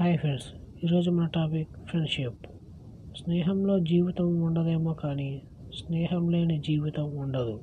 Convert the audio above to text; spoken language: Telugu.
హాయ్ ఫ్రెండ్స్ ఈరోజు మన టాపిక్ ఫ్రెండ్షిప్. స్నేహంలో జీవితం ఉండదేమో కానీ స్నేహం లేని జీవితం ఉండదు.